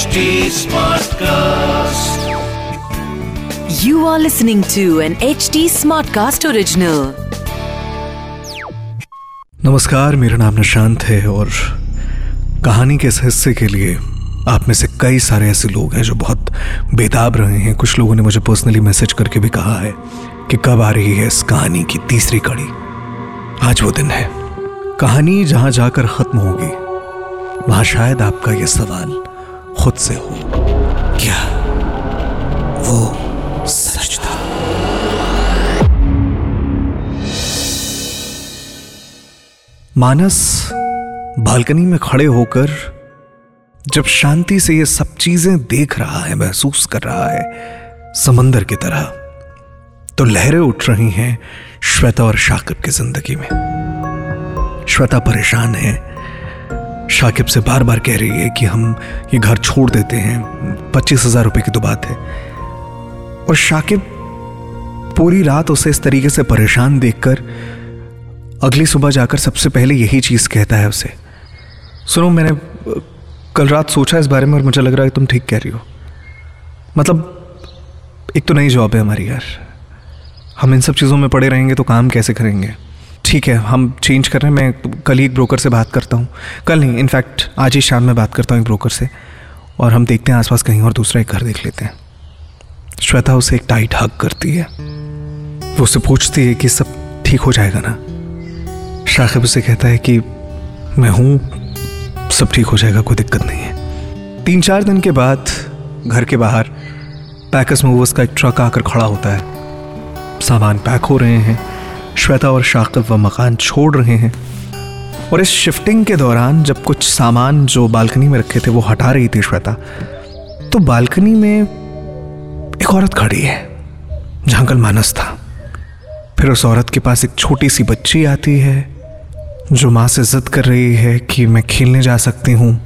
HD Smartcast. You are listening to an HD Smartcast original. नमस्कार मेरा नाम निशांत है और कहानी के इस हिस्से के लिए आप में से कई सारे ऐसे लोग हैं जो बहुत बेताब रहे हैं कुछ लोगों ने मुझे पर्सनली मैसेज करके भी कहा है कि कब आ रही है इस कहानी की तीसरी कड़ी आज वो दिन है कहानी जहाँ जाकर खत्म होगी वहाँ शायद आपका यह सवाल खुद से हो। क्या वो सच था? मानस बालकनी में खड़े होकर जब शांति से ये सब चीज़ें देख रहा है, महसूस कर रहा है, समंदर की तरह तो लहरें उठ रही हैं श्वेता और शाकिब की ज़िंदगी में। श्वेता परेशान है शाकिब से बार बार कह रही है कि हम ये घर छोड़ देते हैं। पच्चीस हज़ार रुपये की तो बात है। और शाकिब पूरी रात उसे इस तरीके से परेशान देखकर अगली सुबह जाकर सबसे पहले यही चीज़ कहता है उसे। सुनो, मैंने कल रात सोचा इस बारे में और मुझे लग रहा है तुम ठीक कह रही हो। मतलब एक तो नई जॉब है हमारी यार। हम इन सब चीज़ों में पड़े रहेंगे तो काम कैसे करेंगे? ठीक है, हम चेंज कर रहे हैं, मैं कल ही एक ब्रोकर से बात करता हूँ। कल नहीं इनफैक्ट आज ही शाम में बात करता हूँ एक ब्रोकर से। और हम देखते हैं आसपास कहीं और दूसरा एक घर देख लेते हैं। श्वेता उसे एक टाइट हक करती है। वो उससे पूछती है कि सब ठीक हो जाएगा ना? शाकिब उसे कहता है कि मैं हूँ, सब ठीक हो जाएगा, कोई दिक्कत नहीं है। तीन चार दिन के बाद घर के बाहर पैकस मूवर्स का एक ट्रक आकर खड़ा होता है। सामान पैक हो रहे हैं। श्वेता और शाकिब वह मकान छोड़ रहे हैं। और इस शिफ्टिंग के दौरान जब कुछ सामान जो बालकनी में रखे थे वो हटा रही थी श्वेता तो बालकनी में एक औरत खड़ी है, जहाँ कल मानस था। फिर उस औरत के पास एक छोटी सी बच्ची आती है, जो माँ से जिद कर रही है कि मैं खेलने जा सकती हूँ।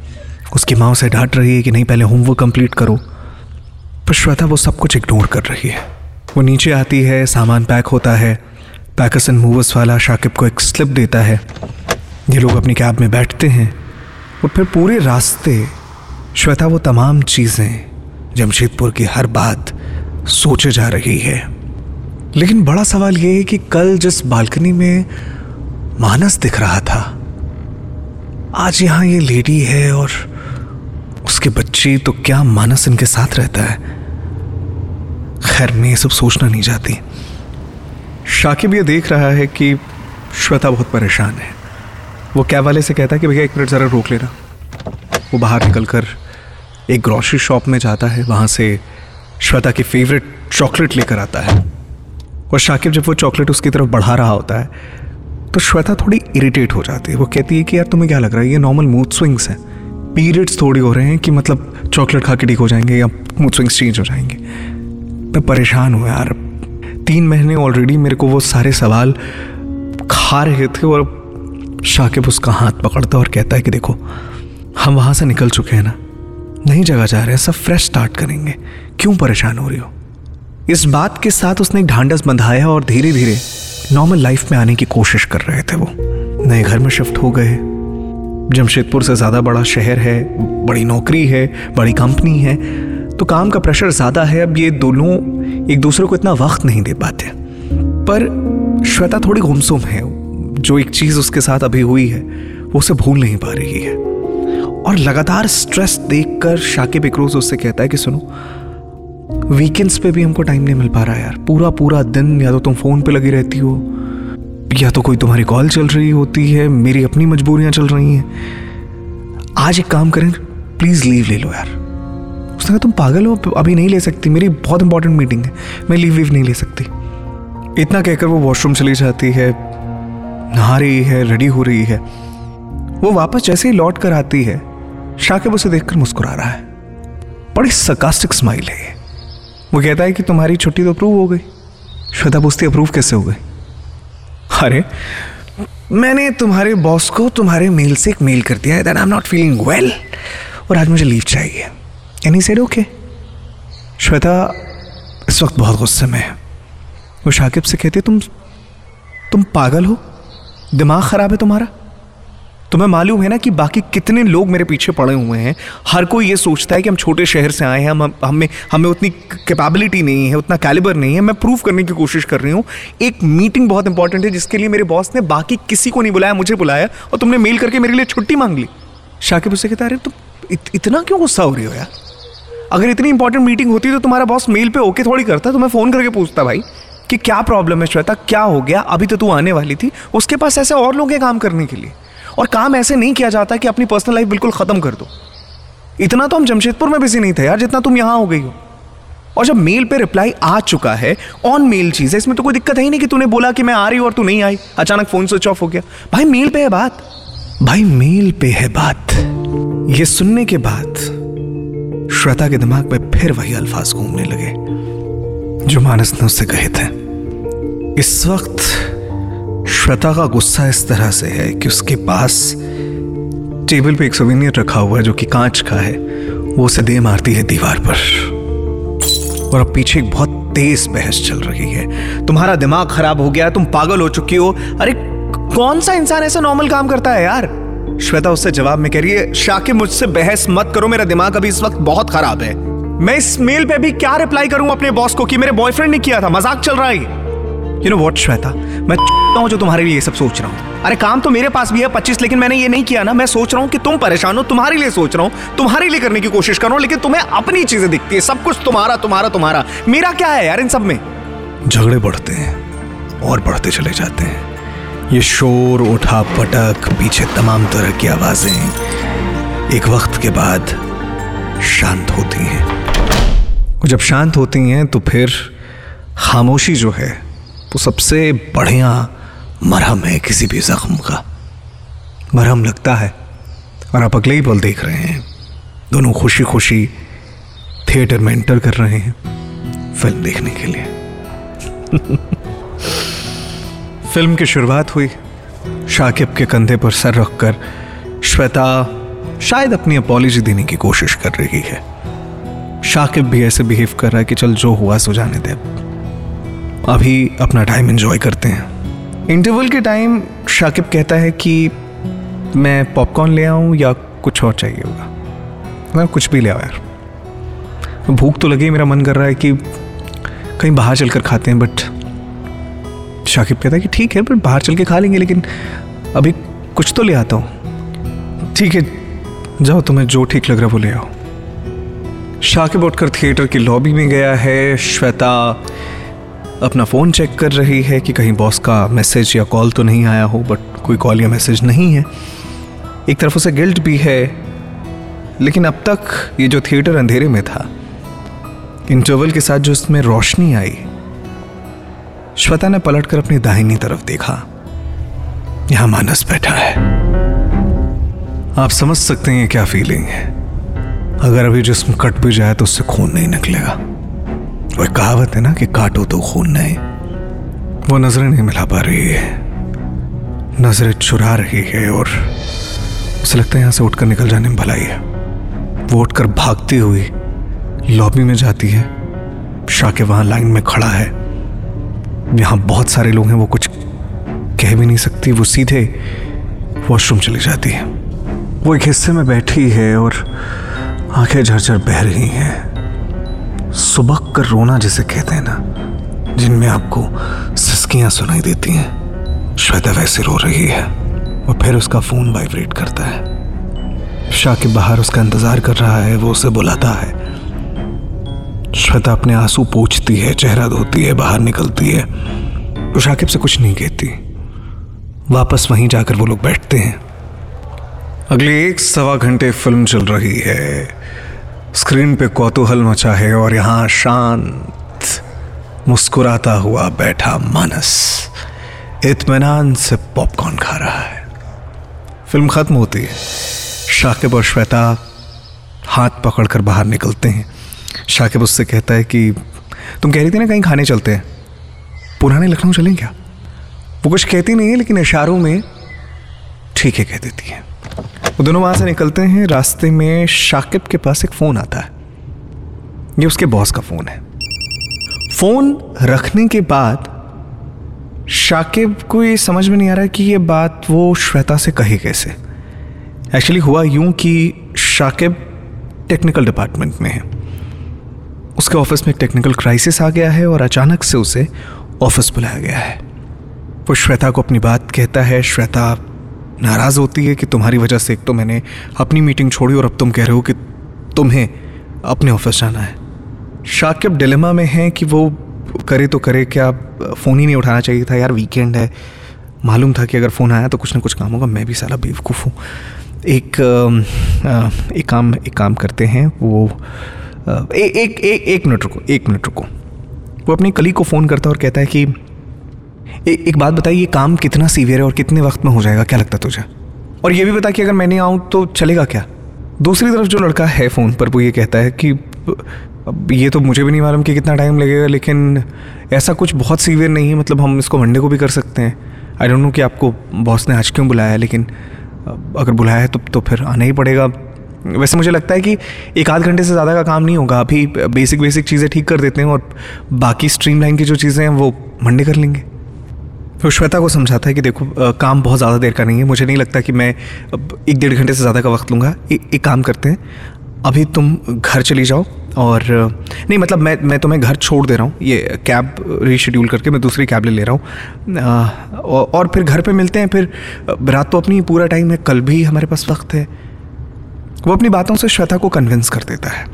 उसकी माँ उसे डांट रही है कि नहीं, पहले होमवर्क कंप्लीट करो। पर श्वेता वो सब कुछ इग्नोर कर रही है। वो नीचे आती है, सामान पैक होता है पैकर्स एंड मूवर्स वाला शाकिब को एक स्लिप देता है। ये लोग अपनी कैब में बैठते हैं और फिर पूरे रास्ते श्वेता वो तमाम चीज़ें जमशेदपुर की हर बात सोचे जा रही है। लेकिन बड़ा सवाल ये है कि कल जिस बालकनी में मानस दिख रहा था, आज यहाँ ये लेडी है और उसके बच्चे तो क्या मानस इनके साथ रहता है? खैर, मैं ये सब सोचना नहीं चाहती। शाकिब ये देख रहा है कि श्वेता बहुत परेशान है। वो कैब वाले से कहता है कि भैया एक मिनट ज़रा रोक लेना। वो बाहर निकल कर एक ग्रॉसरी शॉप में जाता है। वहाँ से श्वेता की फेवरेट चॉकलेट लेकर आता है। और शाकिब जब वो चॉकलेट उसकी तरफ़ बढ़ा रहा होता है तो श्वेता थोड़ी इरिटेट हो जाती है। वो कहती है कि यार तुम्हें क्या लग रहा है? ये नॉर्मल मूड स्विंग्स हैं। पीरियड्स थोड़ी हो रहे हैं कि मतलब चॉकलेट खा के ठीक हो जाएँगे या मूड स्विंग्स चेंज हो जाएँगे। मैं परेशान हूँ यार। तीन महीने ऑलरेडी मेरे को वो सारे सवाल खा रहे थे और शाकिब उसका हाथ पकड़ता और कहता है कि देखो, हम वहाँ से निकल चुके हैं ना। नई जगह जा रहे हैं, सब फ्रेश स्टार्ट करेंगे। क्यों परेशान हो रही हो? इस बात के साथ उसने एक ढांडस बंधाया और धीरे धीरे नॉर्मल लाइफ में आने की कोशिश कर रहे थे वो। नए घर में शिफ्ट हो गए। जमशेदपुर से ज़्यादा बड़ा शहर है, बड़ी नौकरी है, बड़ी कंपनी है। तो काम का प्रेशर ज़्यादा है, अब ये दोनों एक दूसरे को इतना वक्त नहीं दे पाते। पर श्वेता थोड़ी गुमसुम है, जो एक चीज़ उसके साथ अभी हुई है, वो उसे भूल नहीं पा रही है। और लगातार स्ट्रेस देखकर शाकिब एक रोज उससे कहता है कि सुनो वीकेंड्स पे भी हमको टाइम नहीं मिल पा रहा यार। पूरा पूरा दिन या तो तुम फ़ोन पे लगी रहती हो, या तो कोई तुम्हारी कॉल चल रही होती है, मेरी अपनी मजबूरियाँ चल रही हैं। आज एक काम करें प्लीज़ लीव ले लो यार। उसने कहा, तुम पागल हो, अभी नहीं ले सकती, मेरी बहुत इंपॉर्टेंट मीटिंग है, मैं लीव वीव नहीं ले सकती. इतना कहकर वो वॉशरूम चली जाती है, नहा रही है रेडी हो रही है। वो वापस जैसे ही लौट कर आती है, शाकिब उसे देखकर मुस्कुरा रहा है। बड़ी सकास्टिक स्माइल है वो कहता है कि तुम्हारी छुट्टी तो अप्रूव हो गई। श्वेता पूछती अप्रूव कैसे हो गई? अरे, मैंने तुम्हारे बॉस को तुम्हारे मेल से एक मेल कर दिया है that I am not feeling well और आज मुझे लीव चाहिए। Any said okay. श्वेता इस वक्त बहुत गुस्से में है। वो शाकिब से कहती तुम तुम पागल हो? दिमाग खराब है तुम्हारा? तुम्हें मालूम है ना कि बाकी कितने लोग मेरे पीछे पड़े हुए हैं? हर कोई ये सोचता है कि हम छोटे शहर से आए हैं हम हमें हमें उतनी कैपेबिलिटी नहीं है उतना कैलिबर नहीं है। मैं प्रूव करने की कोशिश कर रही हूँ। एक मीटिंग बहुत इंपॉर्टेंट है जिसके लिए मेरे बॉस ने बाकी किसी को नहीं बुलाया मुझे बुलाया और तुमने मेल करके मेरे लिए छुट्टी मांग ली। शाकिब उससे कहता अरे तुम इत, इतना क्यों गुस्सा हो रही हो यार? अगर इतनी इंपॉर्टेंट मीटिंग होती तो तुम्हारा बॉस मेल पे ओके थोड़ी करता तो मैं फ़ोन करके पूछता भाई कि क्या प्रॉब्लम है श्वेता, क्या हो गया? अभी तो तू आने वाली थी। उसके पास ऐसे और लोग हैं काम करने के लिए। और काम ऐसे नहीं किया जाता कि अपनी पर्सनल लाइफ बिल्कुल ख़त्म कर दो। इतना तो हम जमशेदपुर में बिज़ी नहीं थे यार, जितना तुम यहाँ हो गई हो। और जब मेल पे रिप्लाई आ चुका है ऑन मेल चीज़ है, इसमें तो कोई दिक्कत है ही नहीं कि तूने बोला कि मैं आ रही हूँ और तू नहीं आई। अचानक फ़ोन स्विच ऑफ़ हो गया। भाई मेल पे है बात। भाई मेल पे है बात। ये सुनने के बाद श्वेता के दिमाग में फिर वही अल्फाज घूमने लगे, जो मानस ने उससे कहे थे। इस वक्त श्वेता का गुस्सा इस तरह से है कि उसके पास टेबल पे एक सोवेनियर रखा हुआ है, जो कि कांच का है। वो उसे दे मारती है दीवार पर। और अब पीछे एक बहुत तेज बहस चल रही है। तुम्हारा दिमाग खराब हो गया, तुम पागल हो चुकी हो। अरे, कौन सा इंसान ऐसा नॉर्मल काम करता है यार? श्वेता उससे जवाब में कह रही है शाकिब मुझसे बहस मत करो, मेरा दिमाग अभी इस वक्त बहुत खराब है। मैं इस मेल पे भी क्या रिप्लाई करूँ अपने बॉस को कि मेरे बॉयफ्रेंड ने किया था? मज़ाक चल रहा है यू। Know what Shweta? मैं हूँ जो तुम्हारे लिए ये सब सोच रहा हूँ। अरे, काम तो मेरे पास भी है, पच्चीस, लेकिन मैंने ये नहीं किया ना। मैं सोच रहा हूँ कि तुम परेशान हो, तुम्हारे लिए सोच रहा हूँ। तुम्हारे लिए करने की कोशिश कर रहा हूँ, लेकिन तुम्हें अपनी चीज़ें दिखती है। सब कुछ तुम्हारा तुम्हारा तुम्हारा। मेरा क्या है यार इन सब में? झगड़े बढ़ते हैं और बढ़ते चले जाते हैं। ये शोर उठा पटक पीछे तमाम तरह की आवाज़ें एक वक्त के बाद शांत होती हैं। जब शांत होती हैं तो फिर खामोशी जो है तो सबसे बढ़िया मरहम है किसी भी जख्म का। मरहम लगता है और आप अगले ही पल देख रहे हैं। दोनों खुशी खुशी थिएटर में एंटर कर रहे हैं फ़िल्म देखने के लिए। फ़िल्म की शुरुआत हुई। शाकिब के कंधे पर सर रखकर श्वेता शायद अपनी अपॉलॉजी देने की कोशिश कर रही है। शाकिब भी ऐसे बिहेव कर रहा है कि चल जो हुआ सो जाने दे। अभी अपना टाइम एंजॉय करते हैं। इंटरवल के टाइम शाकिब कहता है कि मैं पॉपकॉर्न ले आऊँ या कुछ और चाहिए होगा। मैं कुछ भी ले आओ यार। भूख तो लगी, मेरा मन कर रहा है कि कहीं बाहर चलकर खाते हैं बट शाकिब कहता है कि ठीक है, पर बाहर चल के खा लेंगे, लेकिन अभी कुछ तो ले आता हूँ। ठीक है, जाओ तुम्हें जो ठीक लग रहा वो ले आओ। शाकिब उठकर थिएटर की लॉबी में गया है। श्वेता अपना फ़ोन चेक कर रही है कि कहीं बॉस का मैसेज या कॉल तो नहीं आया हो, बट कोई कॉल या मैसेज नहीं है। एक तरफ़ उसे गिल्ट भी है, लेकिन अब तक ये जो थिएटर अंधेरे में था इंटरवल के साथ जो इसमें रोशनी आई श्वेता ने पलटकर अपनी दाहिनी तरफ़ देखा। यहाँ मानस बैठा है। आप समझ सकते हैं क्या फीलिंग है। अगर अभी जिसम कट भी जाए तो उससे खून नहीं निकलेगा। वह कहावत है ना कि काटो तो खून नहीं। वो नज़रें नहीं मिला पा रही है। नज़रें चुरा रही है और उसे लगता है यहाँ से उठकर निकल जाने में भलाई है। वो उठकर भागती हुई लॉबी में जाती है। शाके वहाँ लाइन में खड़ा है। यहाँ बहुत सारे लोग हैं, वो कुछ कह भी नहीं सकती, वो सीधे वॉशरूम चली जाती है। वो एक हिस्से में बैठी है और आँखें झरझर बह रही हैं। सुबह कर रोना जिसे कहते हैं ना, जिनमें आपको सिस्कियाँ सुनाई देती हैं, श्वेता वैसे रो रही है और फिर उसका फ़ोन वाइब्रेट करता है। शाकिब बाहर उसका इंतज़ार कर रहा है, वो उसे बुलाता है। श्वेता अपने आँसू पूछती है, चेहरा धोती है, बाहर निकलती है। वो शाकिब से कुछ नहीं कहती। वापस वहीं जाकर वो लोग बैठते हैं। अगले एक सवा घंटे फ़िल्म चल रही है। स्क्रीन पे कौतूहल मचा है और यहाँ शांत, मुस्कुराता हुआ बैठा मानस। इतमान से पॉपकॉर्न खा रहा है। फ़िल्म खत्म होती है। शाकिब और श्वेता हाथ पकड़कर बाहर निकलते हैं। शाकिब उससे कहता है कि, तुम कह रही थी ना कहीं खाने चलते हैं? पुराने लखनऊ चलें क्या? वो कुछ कहती नहीं है, लेकिन इशारों में ठीक है कह देती है। वो दोनों वहाँ से निकलते हैं। रास्ते में शाकिब के पास एक फ़ोन आता है। ये उसके बॉस का फ़ोन है। फ़ोन रखने के बाद शाकिब को ये समझ में नहीं आ रहा कि ये बात वो श्वेता से कही कैसे। एक्चुअली हुआ यूँ कि शाकिब टेक्निकल डिपार्टमेंट में है। उसके ऑफ़िस में एक टेक्निकल क्राइसिस आ गया है और अचानक से उसे ऑफ़िस बुलाया गया है। वो श्वेता को अपनी बात कहता है। श्वेता नाराज़ होती है कि तुम्हारी वजह से एक तो मैंने अपनी मीटिंग छोड़ी और अब तुम कह रहे हो कि तुम्हें अपने ऑफ़िस जाना है। शाकिब डिलेमा में है कि वो करे तो करे, क्या फ़ोन ही नहीं उठाना चाहिए था? यार वीकेंड है। मालूम था कि अगर फ़ोन आया तो कुछ ना कुछ काम होगा। मैं भी सारा बेवकूफ़ हूँ। एक एक काम एक काम करते हैं। वो ए, एक एक एक मिनट रुको एक मिनट रुको। वो अपनी कली को फ़ोन करता है और कहता है कि ए, एक बात बताइए ये काम कितना सीवियर है और कितने वक्त में हो जाएगा क्या लगता तुझे? और ये भी बता कि अगर मैं नहीं आऊँ तो चलेगा क्या? दूसरी तरफ़ जो लड़का है फ़ोन पर वो ये कहता है कि अब ये तो मुझे भी नहीं मालूम कि कितना टाइम लगेगा लेकिन ऐसा कुछ बहुत सीवियर नहीं है मतलब हम इसको मंडे को भी कर सकते हैं। आई डोंट नो कि आपको बॉस ने आज क्यों बुलाया है लेकिन अगर बुलाया है तो तो फिर आना ही पड़ेगा। वैसे मुझे लगता है कि एक आध घंटे से ज़्यादा का काम नहीं होगा। अभी बेसिक बेसिक चीज़ें ठीक कर देते हैं और बाकी स्ट्रीम की जो चीज़ें हैं वो मंडे कर लेंगे। तो श्वेता को समझाता है कि देखो आ, काम बहुत ज़्यादा देर का नहीं है। मुझे नहीं लगता कि मैं एक डेढ़ घंटे से ज़्यादा का वक्त लूँगा। एक काम करते हैं। अभी तुम घर चली जाओ और नहीं मतलब मैं मैं तुम्हें घर छोड़ दे रहा हूँ। ये कैब रीशेड्यूल करके मैं दूसरी कैब ले ले रहा हूँ। और फिर घर पे मिलते हैं। फिर रात तो अपनी पूरा टाइम है। कल भी हमारे पास वक्त है। वो अपनी बातों से श्वेता को कन्विंस कर देता है।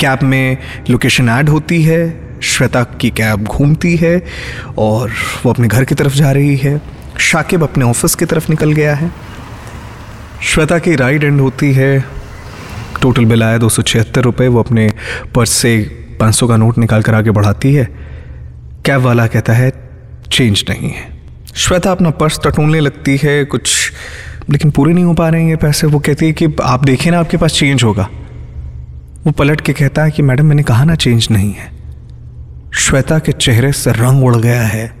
कैब में लोकेशन ऐड होती है? श्वेता की कैब घूमती है और वो अपने घर की तरफ़ जा रही है। शाकिब अपने ऑफ़िस की तरफ़ निकल गया है। श्वेता की राइड एंड होती है। टोटल बिल आया दो सौ छिहत्तर रुपये वो अपने पर्स से पाँच सौ का नोट निकाल कर आगे बढ़ाती है। कैब वाला कहता है, चेंज नहीं है। श्वेता अपना पर्स टटोलने लगती है। कुछ लेकिन पूरे नहीं हो पा रहे हैं ये पैसे। वो कहती है कि आप देखिए ना, आपके पास चेंज होगा। वो पलट के कहता है कि मैडम, मैंने कहा ना चेंज नहीं है। श्वेता के चेहरे से रंग उड़ गया है,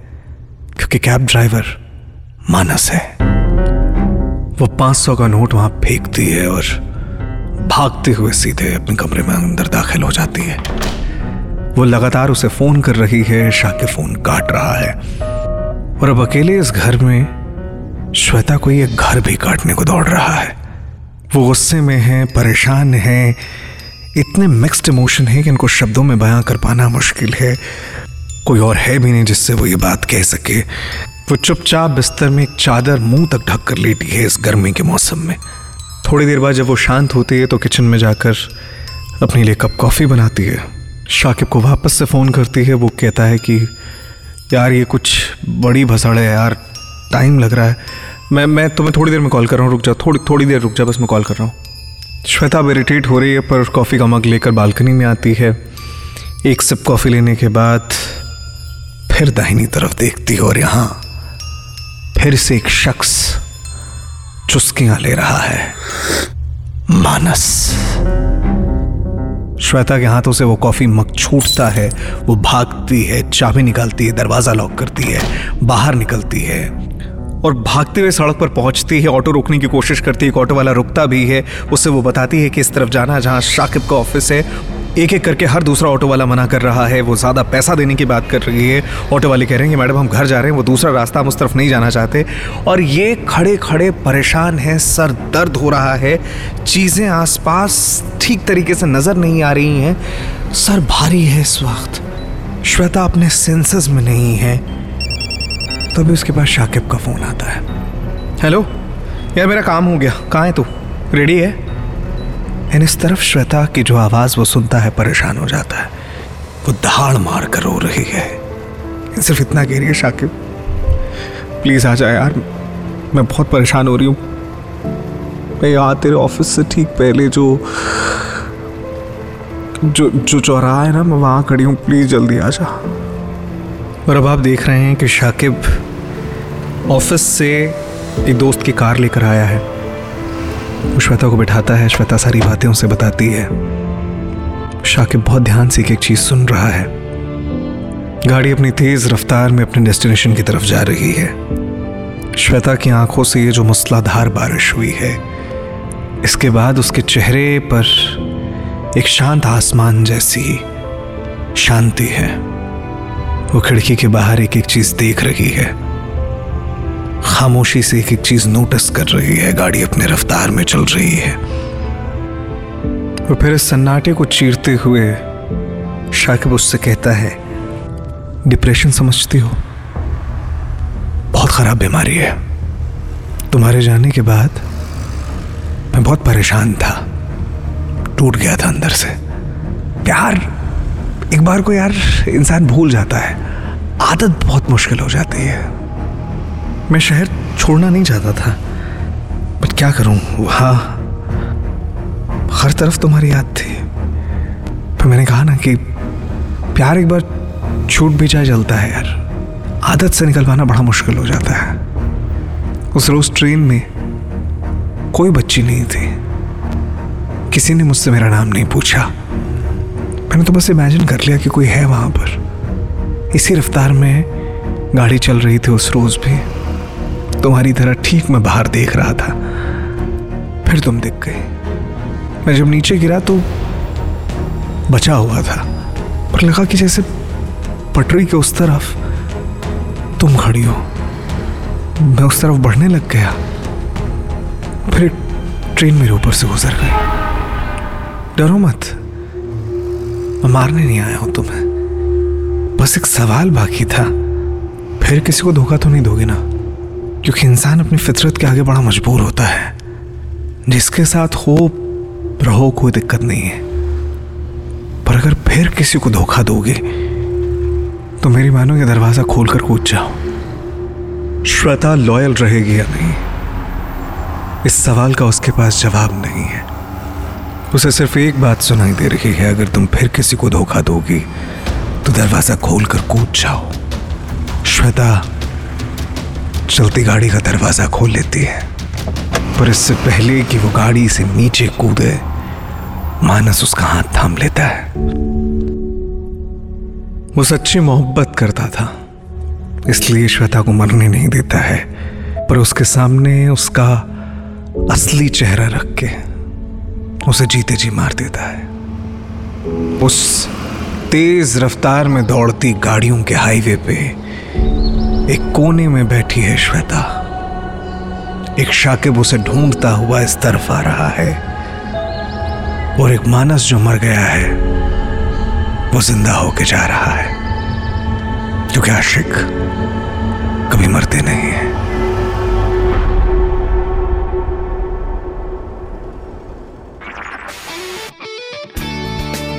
क्योंकि कैब ड्राइवर मानस है। वो पाँच सौ का नोट वहाँ फेंकती है और भागते हुए सीधे अपने कमरे में अंदर दाखिल हो जाती है। वो लगातार उसे फ़ोन कर रही है के फ़ोन काट रहा है। और अब अकेले इस घर में श्वेता को ये घर भी काटने को दौड़ रहा है। वो गुस्से में है, परेशान है। इतने मिक्स्ड इमोशन है कि इनको शब्दों में बयां कर पाना मुश्किल है। कोई और है भी नहीं जिससे वो ये बात कह सके। वो चुपचाप बिस्तर में एक चादर मुँह तक ढक कर लेटी है इस गर्मी के मौसम में। थोड़ी देर बाद जब वो शांत होती है तो किचन में जाकर अपने लिए कप कॉफ़ी बनाती है। शाकिब को वापस से फ़ोन करती है। वो कहता है कि, यार ये कुछ बड़ी भसड़ है यार। टाइम लग रहा है। मैं मैं तुम्हें थोड़ी देर में कॉल कर रहा हूँ, रुक जा थोड़ी थोड़ी देर रुक जा बस मैं कॉल कर रहा हूँ। श्वेता इरिटेट हो रही है, पर कॉफ़ी का मग लेकर बालकनी में आती है। एक सिप कॉफ़ी लेने के बाद फिर दाहिनी तरफ़ देखती है और यहाँ फिर से एक शख्स चुस्कियाँ ले रहा है। मानस। श्वेता के हाथों से वो कॉफ़ी मग छूटता है, वो भागती है, चाबी निकालती है, दरवाज़ा लॉक करती है, बाहर निकलती है। और भागते हुए सड़क पर पहुँचती है, ऑटो रोकने की कोशिश करती है, एक ऑटो वाला रुकता भी है, उससे वो बताती है कि इस तरफ़ जाना, जहाँ शाकिब का ऑफ़िस है एक एक करके हर दूसरा ऑटो वाला मना कर रहा है, वो ज़्यादा पैसा देने की बात कर रही है, ऑटो वाले कह रहे हैं कि मैडम हम घर जा रहे हैं, वो दूसरा रास्ता हम उस तरफ़ नहीं जाना चाहते, और ये खड़े खड़े परेशान हैं, सर दर्द हो रहा है, चीज़ें आसपास ठीक तरीके से नज़र नहीं आ रही हैं, सर भारी है इस वक्त, श्वेता अपने सेंसेस में नहीं है। तभी उसके पास शाकिब का फ़ोन आता है। हेलो? यार मेरा काम हो गया। कहाँ है तू? रेडी है? एंड इस तरफ़ श्वेता की जो आवाज़ वो सुनता है, परेशान हो जाता है। वो दहाड़ मार कर रो रही है। सिर्फ़ इतना कह रही है शाकिब। प्लीज़ आ जाए यार। मैं बहुत परेशान हो रही हूँ। मैं यहाँ तेरे ऑफ़िस से ठीक पहले जो जो जो चौराहा है ना, मैं वहाँ खड़ी हूँ। प्लीज़ जल्दी आ जा। और अब आप देख रहे हैं कि शाकिब ऑफ़िस से एक दोस्त की कार लेकर आया है। वो श्वेता को बिठाता है, श्वेता सारी बातें उसे बताती है। शाकिब बहुत ध्यान से एक चीज़ सुन रहा है। गाड़ी अपनी तेज रफ्तार में अपने डेस्टिनेशन की तरफ़ जा रही है। श्वेता की आँखों से ये जो मूसलाधार बारिश हुई है, इसके बाद उसके चेहरे पर एक शांत आसमान जैसी शांति है। वो खिड़की के बाहर एक एक चीज़ देख रही है। खामोशी से एक एक चीज़ नोटिस कर रही है। गाड़ी अपने रफ्तार में चल रही है। और फिर इस सन्नाटे को चीरते हुए शाकिब उससे कहता है, डिप्रेशन समझती हो? बहुत खराब बीमारी है। तुम्हारे जाने के बाद मैं बहुत परेशान था। टूट गया था अंदर से। प्यार एक बार को यार इंसान भूल जाता है। आदत बहुत मुश्किल हो जाती है। मैं शहर छोड़ना नहीं चाहता था। बट क्या करूँ? वहाँ हर तरफ़ तुम्हारी याद थी। फिर मैंने कहा ना कि प्यार एक बार छूट भी जाए, जलता है यार। आदत से निकल पाना बड़ा मुश्किल हो जाता है। उस रोज ट्रेन में कोई बच्ची नहीं थी। किसी ने मुझसे मेरा नाम नहीं पूछा। मैंने तो बस इमेजिन कर लिया कि कोई है वहाँ पर। इसी रफ्तार में गाड़ी चल रही थी उस रोज भी। तुम्हारी तरह ठीक मैं बाहर देख रहा था। फिर तुम दिख गए मैं जब नीचे गिरा तो बचा हुआ था। पर लगा कि जैसे पटरी के उस तरफ़ तुम खड़ी हो। मैं उस तरफ़ बढ़ने लग गया। फिर ट्रेन मेरे ऊपर से गुजर गई। डरो मत। मैं मारने नहीं आया हूँ तुम्हें। बस एक सवाल बाकी था। फिर किसी को धोखा तो नहीं दोगे ना? क्योंकि इंसान अपनी फितरत के आगे बड़ा मजबूर होता है। जिसके साथ हो रहो, कोई दिक्कत नहीं है। पर अगर फिर किसी को धोखा दोगे तो मेरी मानो ये दरवाज़ा खोलकर कूद जाओ। श्वेता लॉयल रहेगी या नहीं? इस सवाल का उसके पास जवाब नहीं है। उसे सिर्फ़ एक बात सुनाई दे रही है, अगर तुम फिर किसी को धोखा दोगी तो दरवाज़ा खोलकर कूद जाओ। श्वेता, चलती गाड़ी का दरवाज़ा खोल लेती है, पर इससे पहले कि वो गाड़ी से नीचे कूदे, मानस उसका हाथ थाम लेता है। वो सच्ची मोहब्बत करता था, इसलिए श्वेता को मरने नहीं देता है, पर उसके सामने उसका असली चेहरा रख के उसे जीते जी मार देता है। उस तेज रफ्तार में दौड़ती गाड़ियों के हाईवे पे एक कोने में बैठी है श्वेता। एक शाकिब उसे ढूंढता हुआ इस तरफ़ आ रहा है और एक मानस जो मर गया है, वो ज़िंदा होके जा रहा है। क्योंकि आशिक कभी मरते नहीं है।